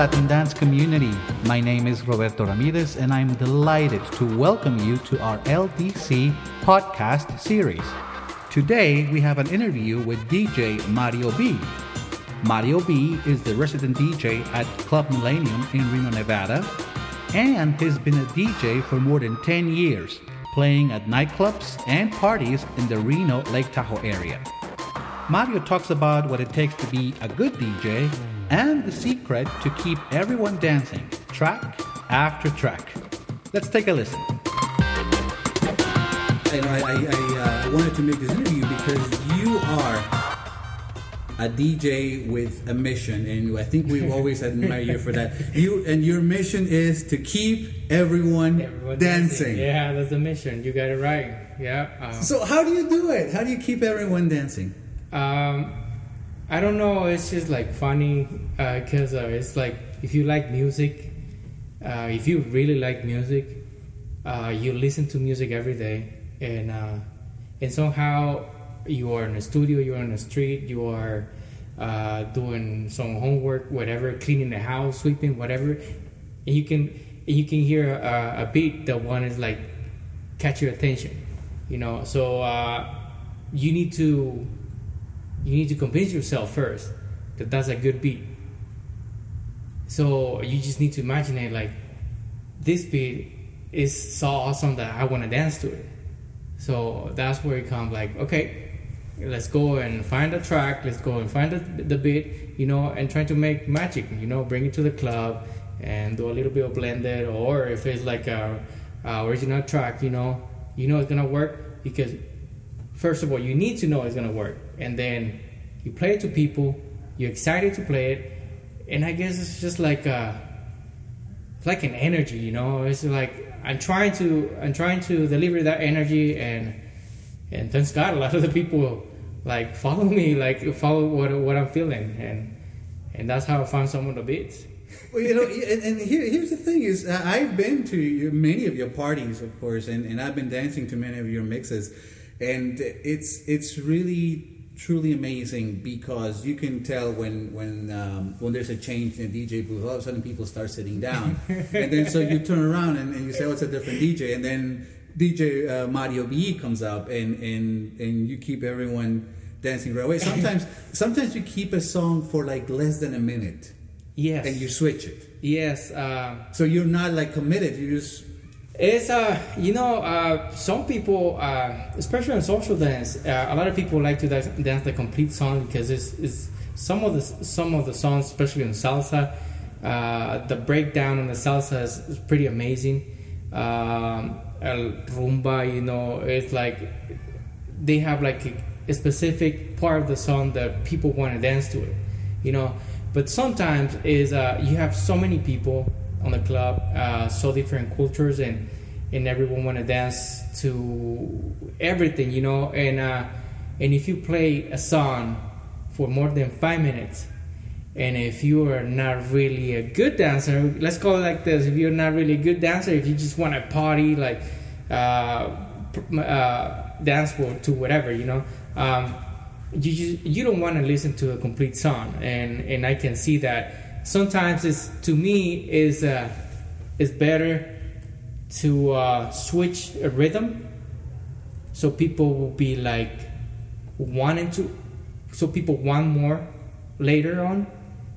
Latin dance community. My name is Roberto Ramirez, and I'm delighted to welcome you to our LDC podcast series. Today, we have an interview with DJ Mario B. Mario B is the resident DJ at Club Millennium in Reno, Nevada, and has been a DJ for more than 10 years, playing at nightclubs and parties in the Reno Lake Tahoe area. Mario talks about what it takes to be a good DJ and the secret to keep everyone dancing, track after track. Let's take a listen. And I, I, I uh, wanted to make this interview because you are a DJ with a mission, and I think we've always admired you for that. You and your mission is to keep everyone, Everyone dancing. Yeah, that's the mission. You got it right. Yeah. Um, So how do you do it? How do you keep everyone dancing? um, I don't know. It's just like funny because uh, it's like if you like music, uh, if you really like music, uh, you listen to music every day, and uh, and somehow you are in the studio, you are in the street, you are uh, doing some homework, whatever, cleaning the house, sweeping, whatever, and you can you can hear a, a beat that one is like catch your attention, you know. So uh, you need to you need to convince yourself first that that's a good beat. So you just need to imagine it like this beat is so awesome that I want to dance to it. So that's where it comes like, okay, let's go and find a track, let's go and find the, the beat, you know, and try to make magic, you know, bring it to the club and do a little bit of blended, or if it's like a, a original track, you know, you know it's gonna work because first of all, you need to know it's gonna work, and then you play it to people. You're excited to play it, and I guess it's just like a, it's like an energy, you know. It's like I'm trying to I'm trying to deliver that energy, and and thanks God, a lot of the people like follow me, like follow what what I'm feeling, and and that's how I found some of the beats. Well, you know, and, and here, here's the thing: is uh, I've been to your, many of your parties, of course, and, and I've been dancing to many of your mixes, and it's it's really truly amazing because you can tell when when um, when there's a change in the DJ booth. All of a sudden, people start sitting down, and then so you turn around and, and you say, "Oh, it's a different DJ," and then DJ uh, Mario B comes up, and and and you keep everyone dancing right away. Sometimes sometimes you keep a song for like less than a minute Yes. and you switch it. yes. Um, So you're not like committed. You just It's uh, you know, uh, some people, uh, especially in social dance, uh, a lot of people like to dance, the complete song because it's, it's some of the some of the songs, especially in salsa, uh, the breakdown in the salsa is, is pretty amazing. Um, el rumba, you know, it's like they have like a, a specific part of the song that people want to dance to it, you know. But sometimes is uh, you have so many people on the club, uh, so different cultures, and and everyone want to dance to everything, you know. And uh, and if you play a song for more than five minutes, and if you are not really a good dancer, let's call it like this: if you're not really a good dancer, if you just want to party, like uh, uh, dance to whatever, you know. Um, you just, you don't want to listen to a complete song, and and I can see that sometimes it's to me is uh, it's better to uh, switch a rhythm, so people will be like wanting to, so people want more later on,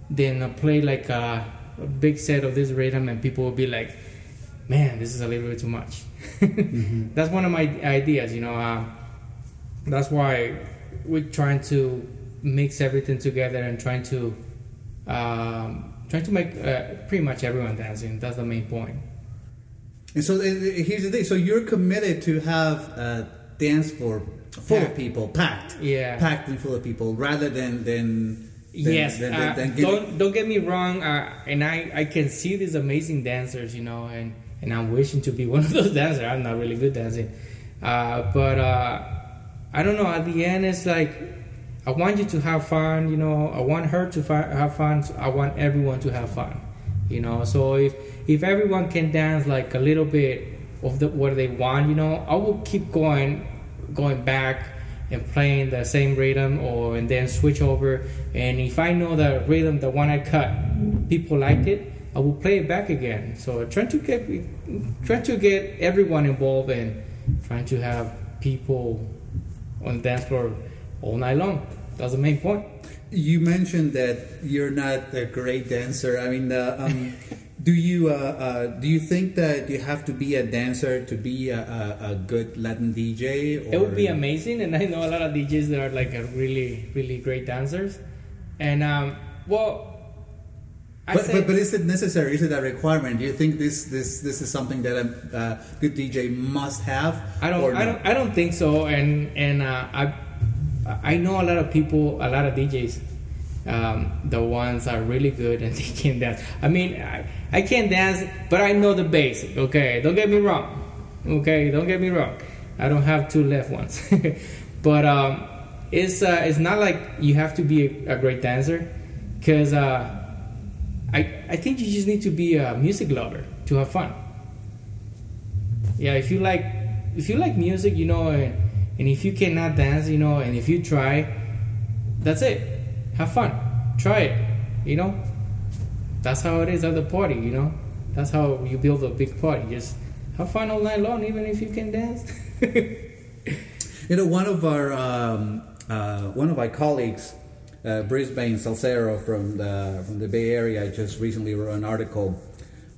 than uh, play like a, a big set of this rhythm, and people will be like, man, this is a little bit too much. That's one of my ideas, you know. Um, that's why we're trying to mix everything together and trying to um, trying to make uh, pretty much everyone dancing. That's the main point. And so here's the thing. So you're committed to have a dance floor full of people, packed, Yeah. packed and full of people, rather than than. than yes, than- uh, than- than get- don't don't get me wrong. Uh, and I I can see these amazing dancers, you know, and and I'm wishing to be one of those dancers. I'm not really good dancing, uh, but uh, I don't know. At the end, it's like I want you to have fun. You know, I want her to fi- have fun. So I want everyone to have fun. You know, so if if everyone can dance like a little bit of the what they want, you know, I will keep going, going back and playing the same rhythm or and then switch over. And if i know the rhythm the one i cut people liked it i will play it back again. So trying to get trying to get everyone involved and trying to have people on the dance floor all night long. That's the main point. You mentioned that you're not a great dancer. I mean uh, um, do you uh, uh, do you think that you have to be a dancer to be a, a, a good Latin DJ? Or? It would be amazing, and I know a lot of DJs that are like really really great dancers, and um, well. I but, but, but is it necessary? Is it a requirement? Do you think this this this is something that a uh, good DJ must have? I don't I don't I don't think so. And and uh, I I know a lot of people, a lot of DJs um, the ones are really good and they can dance. I mean, I, I can't dance, but I know the basic. Okay, don't get me wrong. Okay, don't get me wrong. I don't have two left ones, but um, it's uh, it's not like you have to be a, a great dancer, because uh, I I think you just need to be a music lover to have fun. Yeah, if you like if you like music, you know, and, and if you cannot dance, you know, and if you try, that's it have fun, try it. You know, that's how it is at the party. You know, that's how you build a big party. Just have fun all night long, even if you can dance. you know, one of our um, uh, one of my colleagues, uh, Brisbane Salcero from the from the Bay Area, just recently wrote an article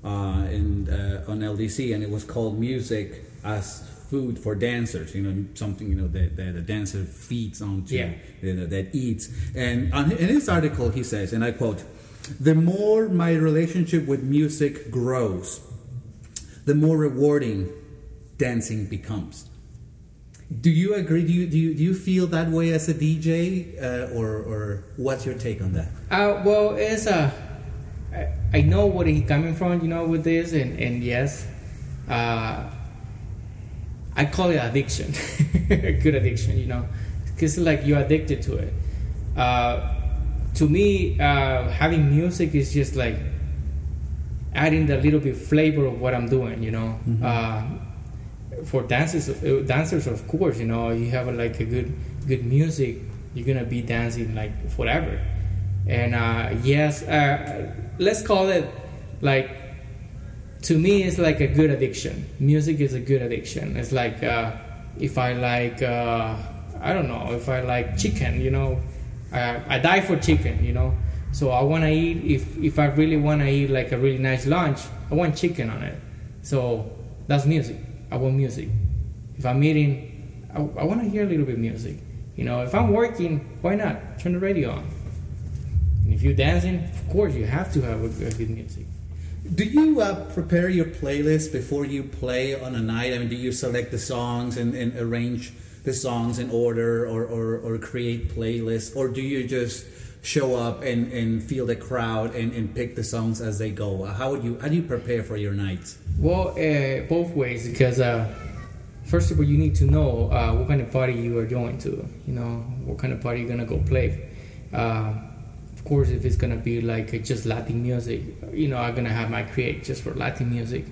uh, in uh, on LDC, and it was called "Music as food for dancers, you know, something you know that, that a dancer feeds onto, yeah. you know, that eats. And on, in his article, he says, and I quote: "The more my relationship with music grows, the more rewarding dancing becomes." Do you agree? Do you do you, do you feel that way as a DJ, uh, or or what's your take on that? Uh, well, it's a. I, I know what he's coming from, you know, with this, and and yes, uh, I call it addiction, good addiction, you know, because like you're addicted to it. Uh, to me, uh, having music is just like adding the little bit flavor of what I'm doing, you know. Mm-hmm. Uh, for dancers, uh, dancers, of course, you know, you have like a good, good music, you're gonna be dancing like forever. And uh, yes, uh, let's call it like to me it's like a good addiction. Music is a good addiction. It's like uh, if i like uh, i don't know if i like chicken you know uh, i die for chicken you know. So i want to eat if if i really want to eat like a really nice lunch i want chicken on it. So that's music. I want music. If i'm eating i, I want to hear a little bit of music. You know if i'm working why not? Turn the radio on. And if you're dancing of course you have to have a, a good music do you uh, prepare your playlist before you play on a night? I mean, do you select the songs and, and arrange the songs in order or, or, or, create playlists? Or do you just show up and, and feel the crowd and, and pick the songs as they go? How, would you, how do you prepare for your nights? Well, uh, both ways because uh, first of all, you need to know uh, what kind of party you are going to. You know, what kind of party you're going to go play uh, course, if it's gonna be like just Latin music, you know, I'm gonna have my create just for Latin music.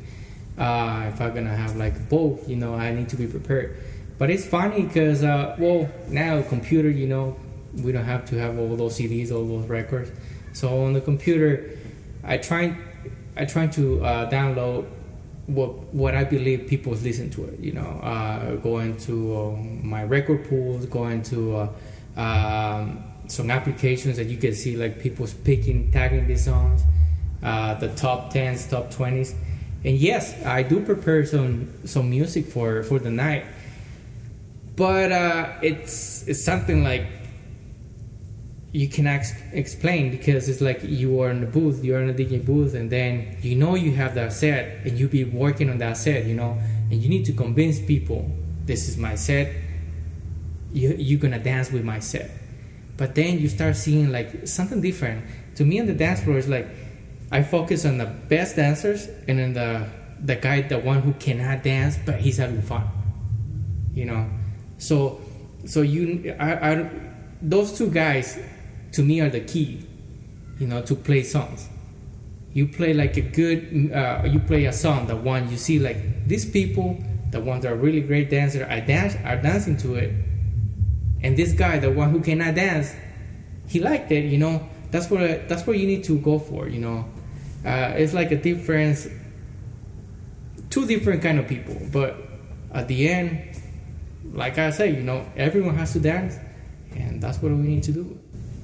Uh, if I'm gonna have like both, you know, I need to be prepared. But it's funny because, uh, well, now computer, you know, we don't have to have all those CDs, all those records. So on the computer, I try, I try to uh, download what what I believe people listen to it. You know, uh, going to um, my record pools, going to uh, um, some applications that you can see like people picking tagging these songs uh, the top 10s top 20s and yes i do prepare some some music for for the night. But uh, it's it's something like you can ex- explain because it's like you are in the booth you're in a dj booth and then you know you have that set and you be working on that set you know and you need to convince people this is my set. You, you're gonna dance with my set but then you start seeing like something different. To me, on the dance floor is like I focus on the best dancers and then the the guy, the one who cannot dance but he's having fun. You know, so so you I, I those two guys to me are the key. You know, to play songs. You play like a good. Uh, you play a song, the one you see like these people, the ones that are really great dancers, are dance are dancing to it and this guy, the one who cannot dance, he liked it. You know, that's what that's what you need to go for. You know, uh, it's like a difference, two different kind of people, but at the end, like I say, you know, everyone has to dance, and that's what we need to do.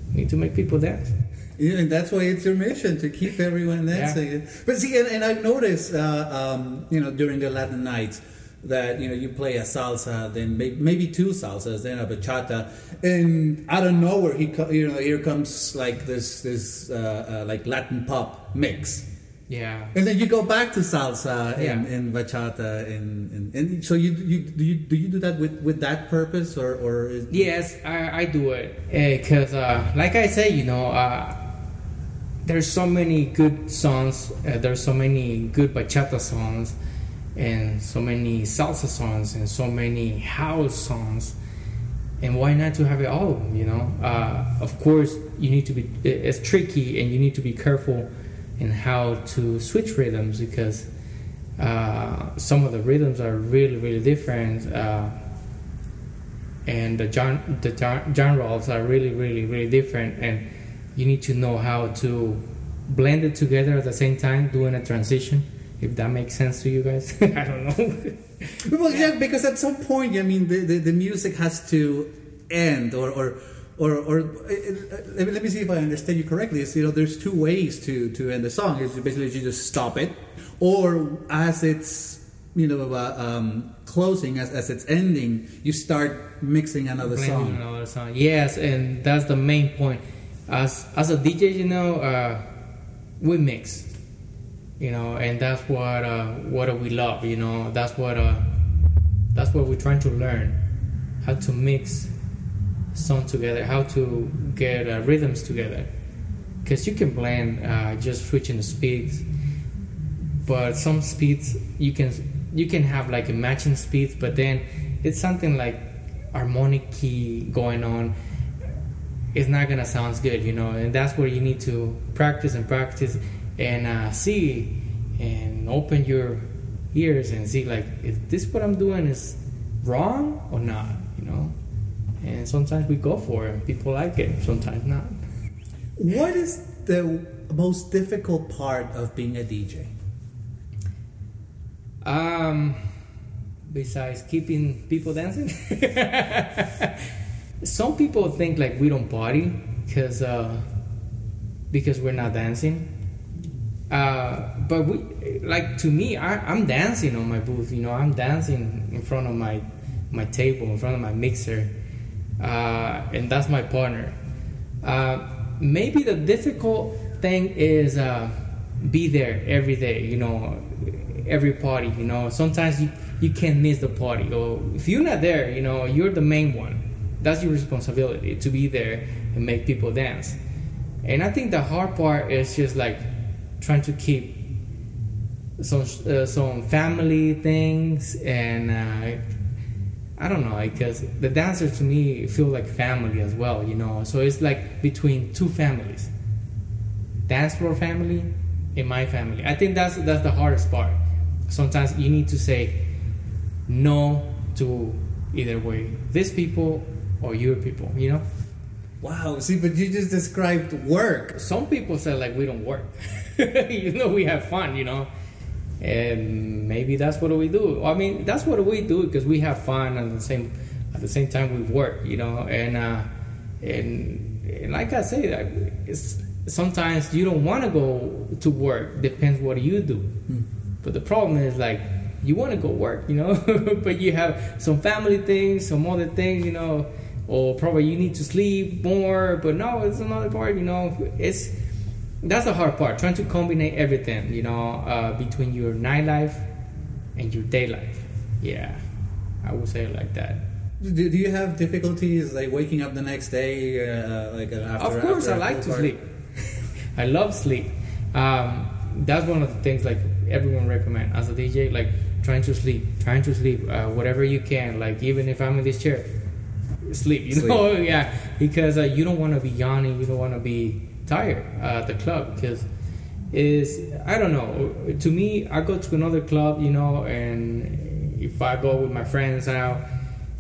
We need to make people dance. Yeah, and that's why it's your mission to keep everyone dancing. Yeah. But see, and, and I've noticed, uh, um, you know, during the Latin nights that you know you play a salsa, then maybe, maybe two salsas, then a bachata, and out of nowhere, he you know here comes like this this uh, uh, like Latin pop mix. Yeah. And then you go back to salsa yeah. and, and bachata and, and, and, so you, you do you do you do that with, with that purpose or or is yes I, I do it because uh, like I say you know uh, there's so many good songs. Uh, there's so many good bachata songs, and so many salsa songs, and so many house songs. And why not to have it all? You know, uh, of course, you need to be. It's tricky, and you need to be careful in how to switch rhythms because uh, some of the rhythms are really, really different. Uh, and the, gen- the genres are really, really, really different. And you need to know how to blend it together at the same time, doing a transition. If that makes sense to you guys, I don't know. well, yeah, because at some point, I mean, the, the, the music has to end, or or or, or uh, let me see if I understand you correctly. Is you know, there's two ways to to end the song. Is basically you just stop it, or as it's you know uh, um, closing, as, as it's ending, you start mixing another song. Another song, yes, and that's the main point as as a DJ, you know, uh, we mix, you know, and that's what uh, what we love, you know. That's what uh, that's what we're trying to learn, how to mix songs together, how to get uh, rhythms together, because you can blend uh, just switching the speeds, but some speeds you can you can have like a matching speeds, but then it's something like harmonic key going on it's not gonna sound good, you know. And that's where you need to practice and practice and uh, see and open your ears and see like, is this what I'm doing is wrong or not, you know? And sometimes we go for it. People like it. Sometimes not. What is the most difficult part of being a DJ? Um, besides keeping people dancing. some people think like we don't party because uh, because we're not dancing. Uh, but we like to me, I, am dancing on my booth. You know, I'm dancing in front of my my table, in front of my mixer, uh, and that's my partner. Uh, maybe the difficult thing is uh, be there every day. You know, every party. You know, sometimes you you can't miss the party, or if you're not there, you know, you're the main one that's your responsibility to be there and make people dance. And I think the hard part is just like trying to keep some uh, some family things and uh, I don't know because the dancers to me feel like family as well, you know. So it's like between two families, dance floor family and my family. I think that's that's the hardest part. Sometimes you need to say no to either way these people or your people, you know? Wow, see, but you just described work. Some people say like we don't work. you know, we have fun, you know? And maybe that's what we do. I mean, that's what we do because we have fun and the same at the same time we work, you know? And uh and, and like I say, it's sometimes you don't want to go to work. Depends what you do. Hmm. But the problem is like you want to go work, you know, but you have some family things, some other things, you know, or probably you need to sleep more. But no, it's another part. You know, it's that's the hard part. Trying to combine everything. You know, uh, between your nightlife and your day life. Yeah, I would say it like that. Do, do you have difficulties like waking up the next day, uh, like after? Of course, after I like to sleep. I love sleep. Um, that's one of the things like everyone recommend as a DJ. Like trying to sleep, trying to sleep, uh, whatever you can. Like even if I'm in this chair, sleep. You sleep. know, yeah, because uh, you don't want to be yawning. You don't want to be tired uh, at the club because is I don't know. To me, I go to another club, you know, and if I go with my friends out,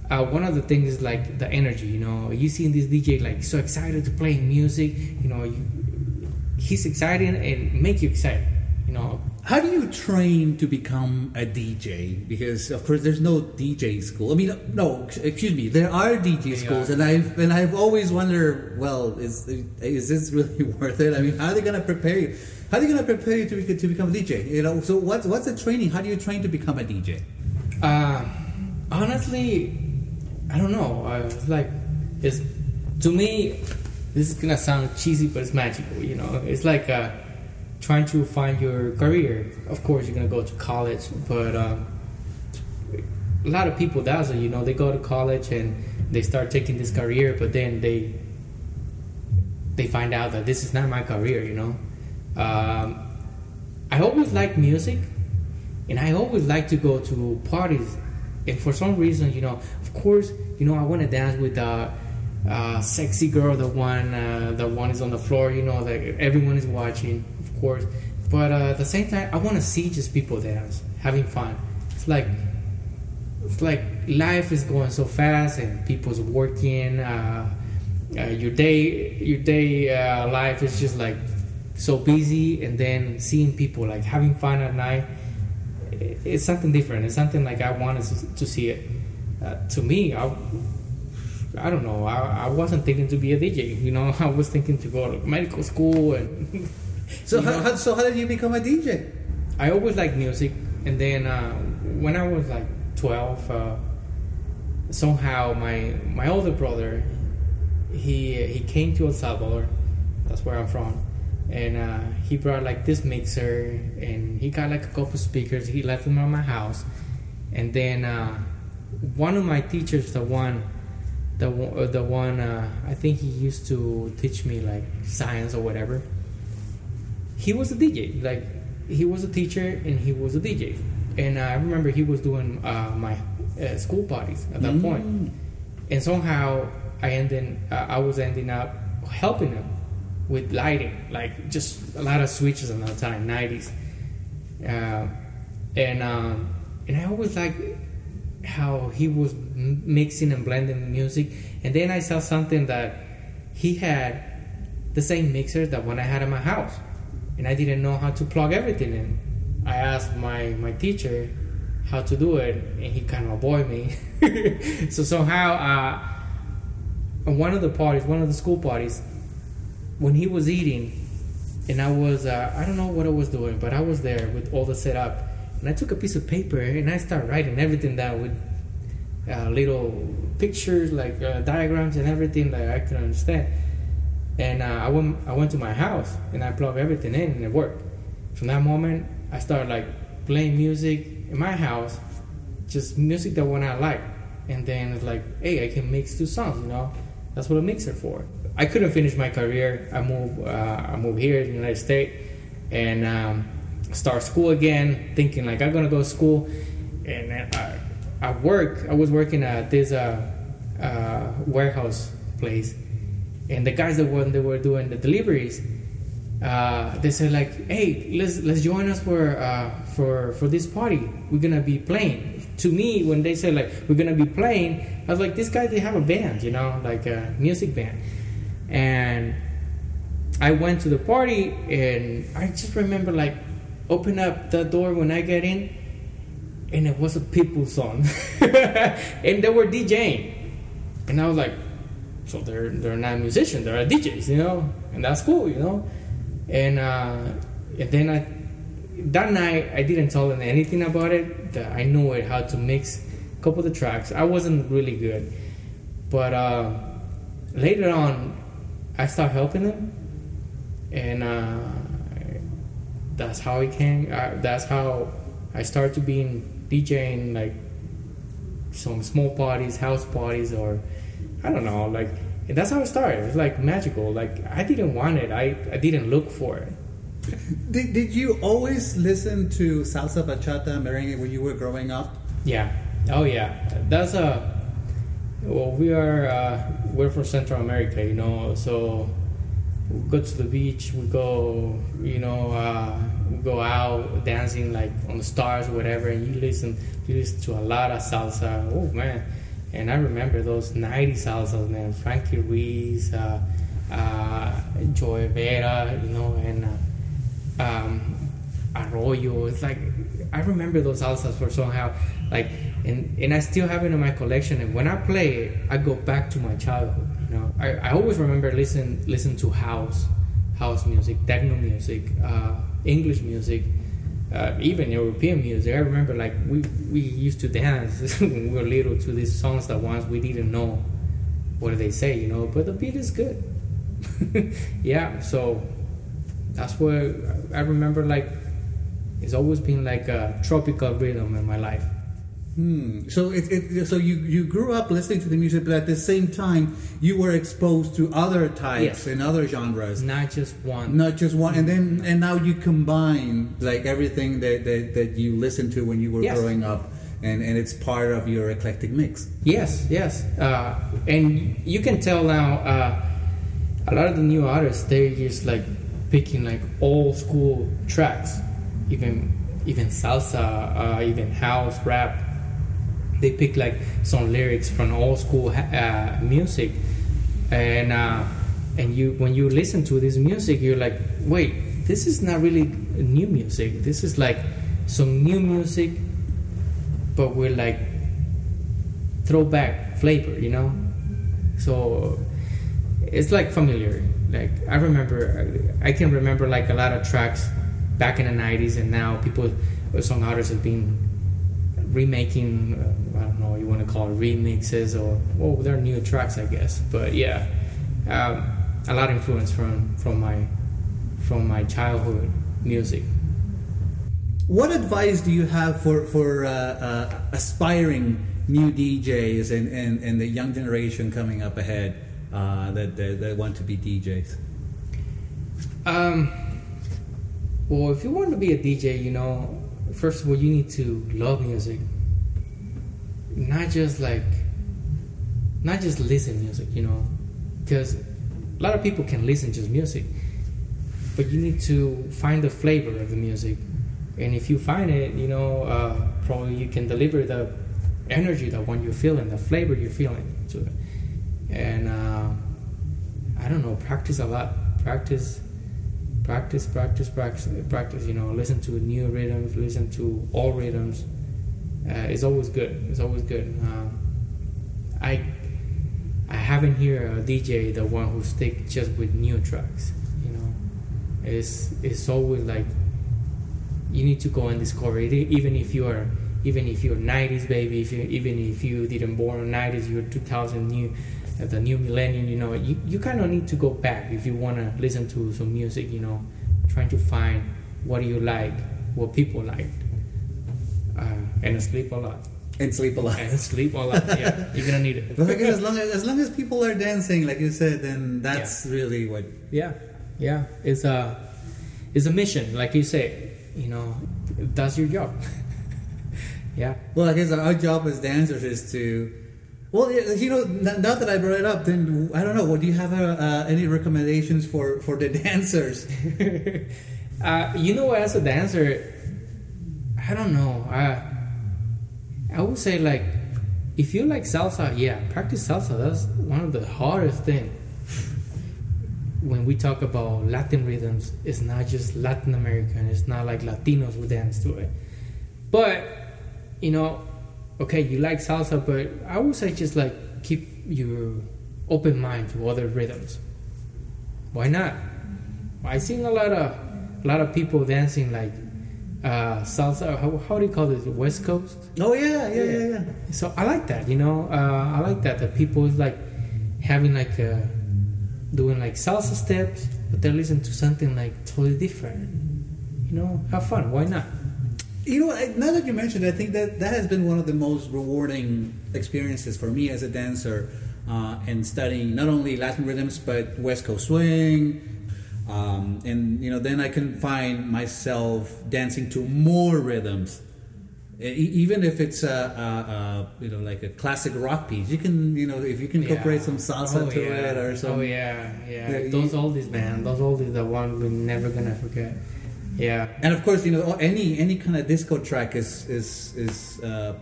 uh, one of the things is like the energy. You know, you see this DJ like so excited to play music. You know, you, he's exciting and make you excited. You know, How do you train to become a DJ? Because of course, there's no DJ school. I mean, no, excuse me, there are DJ schools, and I've and I've always wondered, well, is is this really worth it? I mean, how are they going to prepare you? How are they going to prepare you to, to become a DJ? You know, so what's what's the training? How do you train to become a DJ? Uh, honestly, I don't know. I like, it's to me, this is gonna sound cheesy, but it's magical. You know, it's like uh, trying to find your career. Of course, you're gonna go to college, but um, a lot of people it. You know, they go to college and they start taking this career, but then they they find out that this is not my career. You know, um, I always liked music, and I always like to go to parties. And for some reason, you know, of course, you know, I want to dance with a, uh sexy girl, the one, uh, the one is on the floor, you know, that everyone is watching, course. But uh, at the same time, I want to see just people dance, having fun. It's like, it's like life is going so fast, and people's working. Uh, uh, your day, your day uh, life is just like so busy, and then seeing people like having fun at night it's something different. It's something like I wanted to, to see it. Uh, to me, I, I don't know. I, I wasn't thinking to be a DJ. You know, I was thinking to go to medical school and. So how, how, so how did you become a DJ? I always liked music, and then uh, when I was like twelve, uh, somehow my my older brother, he he came to El Salvador. That's where I'm from and uh, he brought like this mixer and he got like a couple speakers he left them at my house and then uh, one of my teachers the one the, one- uh, the one uh, i think he used to teach me like science or whatever he was a dj like he was a teacher and he was a dj and uh, i remember he was doing uh, my uh, school parties at that point. point and somehow i ended uh, i was ending up helping him with lighting, like just a lot of switches at that time, 90s. Uh, and um, and I always liked how he was mixing and blending music. And then I saw something that he had the same mixer that one I had in my house, and I didn't know how to plug everything in. I asked my my teacher how to do it, and he kind of avoided me. so somehow, uh, on one of the parties, one of the school parties, when he was eating, and I was uh, I don't know what I was doing, but I was there with all the setup, and I took a piece of paper and I started writing everything down with uh, little pictures, like uh, diagrams and everything that I could understand. And uh, I went I went to my house and I plugged everything in and it worked. From that moment, I started like playing music in my house, just music that one I like. And then it's like, hey, I can mix two songs, you know. That's what a mixer for. I couldn't finish my career. I moved. Uh, I moved here in the United States and um, start school again, thinking like I'm gonna go to school. And then I, I work. I was working at this uh, uh, warehouse place, and the guys that when they were doing the deliveries, uh, they said like, "Hey, let's let's join us for uh, for for this party. We're gonna be playing." To me, when they said like we're gonna be playing, I was like, "This guy they have a band, you know, like a music band." And I went to the party, and I just remember like open up the door when I get in, and it was a Pitbull song, and they were DJing, and I was like, so they're they're not musicians, they're DJs, you know, and that's cool, you know, and uh, and then I that night I didn't tell them anything about it. That I knew it how to mix a couple of the tracks. I wasn't really good, but uh, later on I started helping them, and uh, that's how I came. Uh, that's how I started to being DJing like some small parties, house parties, or I don't know, like and that's how it started. It was like magical. Like I didn't want it. I, I didn't look for it. Did, did you always listen to salsa, bachata, merengue when you were growing up? Yeah. Oh yeah. That's a. Well, we are uh, we're from Central America, you know. So we go to the beach. We go, you know, uh, we go out dancing like on the stars or whatever. And you listen, you listen to a lot of salsa. Oh man, and I remember those '90s salsas, man. Frankie Ruiz, uh, uh, Jerry Rivera, you know, and uh, um, Arroyo. It's like I remember those salsas for somehow like, and and I still have it in my collection. And when I play it, I go back to my childhood. You know, I, I always remember listen listen to house house music, techno music, uh, English music. Uh, even European music. I remember like we, we used to dance when we were little to these songs that once we didn't know what they say, you know, but the beat is good. yeah, so that's what I remember like it's always been like a tropical rhythm in my life. Hmm. So it, it, so you you grew up listening to the music, but at the same time you were exposed to other types Yes. and other genres, Not just one. not just one. And then and now you combine like everything that that, that you listened to when you were Yes. growing up, and and it's part of your eclectic mix. Yes, yes, uh, and you can tell now. Uh, a lot of the new artists they're just like picking like old school tracks, even even salsa, uh, even house rap. They pick like some lyrics from old school uh, music, and uh, and you when you listen to this music, you're like, wait, this is not really new music. This is like some new music, but we're like throwback flavor, you know. So it's like familiar. Like I remember, I can remember like a lot of tracks back in the '90s, and now people, some artists have been remaking. Uh, I don't know, you want to call it remixes or well, they're new tracks, I guess. But yeah, um, a lot of influence from from my from my childhood music. What advice do you have for for uh, uh, aspiring new DJs and, and, and the young generation coming up ahead uh, that, that that want to be DJs? Um, well, if you want to be a DJ, you know, first of all, you need to love music. Not just like, not just listen music, you know, because a lot of people can listen just music, but you need to find the flavor of the music, and if you find it, you know, uh, probably you can deliver the energy that one you're feeling, the flavor you're feeling to it, and uh, I don't know, practice a lot, practice practice, practice, practice, practice. You know, listen to new rhythms, listen to all rhythms. Uh, it's always good. It's always good. Uh, I I haven't heard a DJ the one who stick just with new tracks. You know, it's it's always like you need to go and discover it. Even if you are even if you're 90s baby, if you, even if you didn't born 90s, you're 2000 new uh, the new millennium, you know, you, you kind of need to go back if you want to listen to some music, you know, trying to find what you like, what people like, uh, and sleep a lot. And sleep a lot. And sleep a lot, yeah, you're gonna need it. Because as long as, as long as people are dancing, like you said, then that's really what. Yeah, yeah, it's a, it's a mission, like you say, you know, that's your job. yeah. Well, I guess our job as dancers is to. Well, you know, now that I brought it up, then I don't know. What do you have uh, uh, any recommendations for for the dancers? Uh, you know, as a dancer, I don't know. I I would say like, if you like salsa, yeah, practice salsa. That's one of the hardest thing. When we talk about Latin rhythms, it's not just Latin American. It's not like Latinos who dance to it. But you know, okay, you like salsa, but I would say just like keep your open mind to other rhythms. Why not? I seen a lot of a lot of people dancing like uh, salsa. How, how do you call this? West Coast. Oh yeah, yeah, yeah, yeah. So I like that. You know, uh, I like that. the people is like having like a, doing like salsa steps, but they listen to something like totally different. You know, have fun. Why not? You know, I- now that you mentioned, it, I think that that has been one of the most rewarding experiences for me as a dancer, uh, and studying not only Latin rhythms but West Coast swing, um, and you know, then I can find myself dancing to more rhythms, even if it's a, a, a you know like a classic rock piece. You can you know if you can incorporate some salsa Oh, to yeah. it or some Oh yeah, yeah. Yeah, those oldies, man. Those oldies, the one we're never gonna forget. Yeah. And of course, you know, any any kind of disco track is is is uh,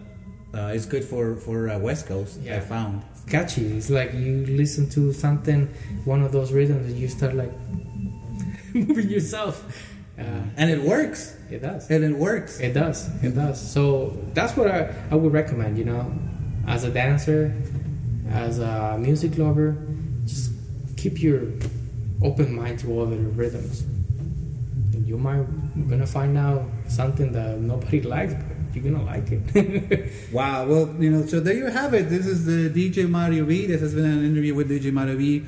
Uh, it's good for for uh, West Coast. I Yeah. found. catchy. It's like you listen to something, one of those rhythms, and you start like moving yourself. Uh, and it works. it does. And it works. It does. It does. So that's what I, I would recommend. You know, as a dancer, as a music lover, just keep your open mind to all the rhythms. You might gonna find out something that nobody likes, but you're gonna like it. Wow. Well, you know, so there you have it. This is the DJ Mario B. This has been an interview with DJ Mario B.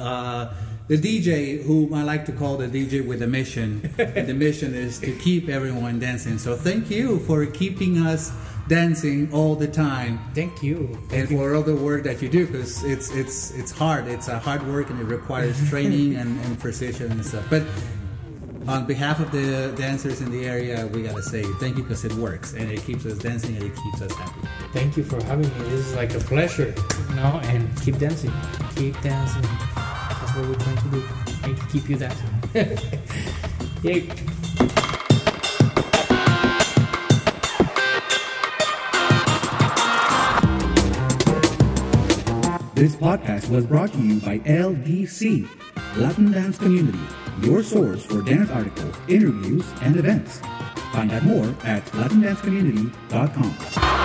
Uh, the DJ, whom I like to call the DJ with a mission. and the mission is to keep everyone dancing. So thank you for keeping us dancing all the time. Thank you. and for all the work that you do because it's it's it's hard it's a hard work and it requires training and, and precision and stuff but on behalf of the dancers in the area we gotta say thank you because it works and it keeps us dancing and it keeps us happy Thank you for having me. This is like a pleasure, you know, and keep dancing. Keep dancing. That's what we're trying to do. And keep you dancing. Yay. This podcast was brought to you by LDC, Latin Dance Community, your source for dance articles, interviews, and events. Find out more at latindancecommunity.com.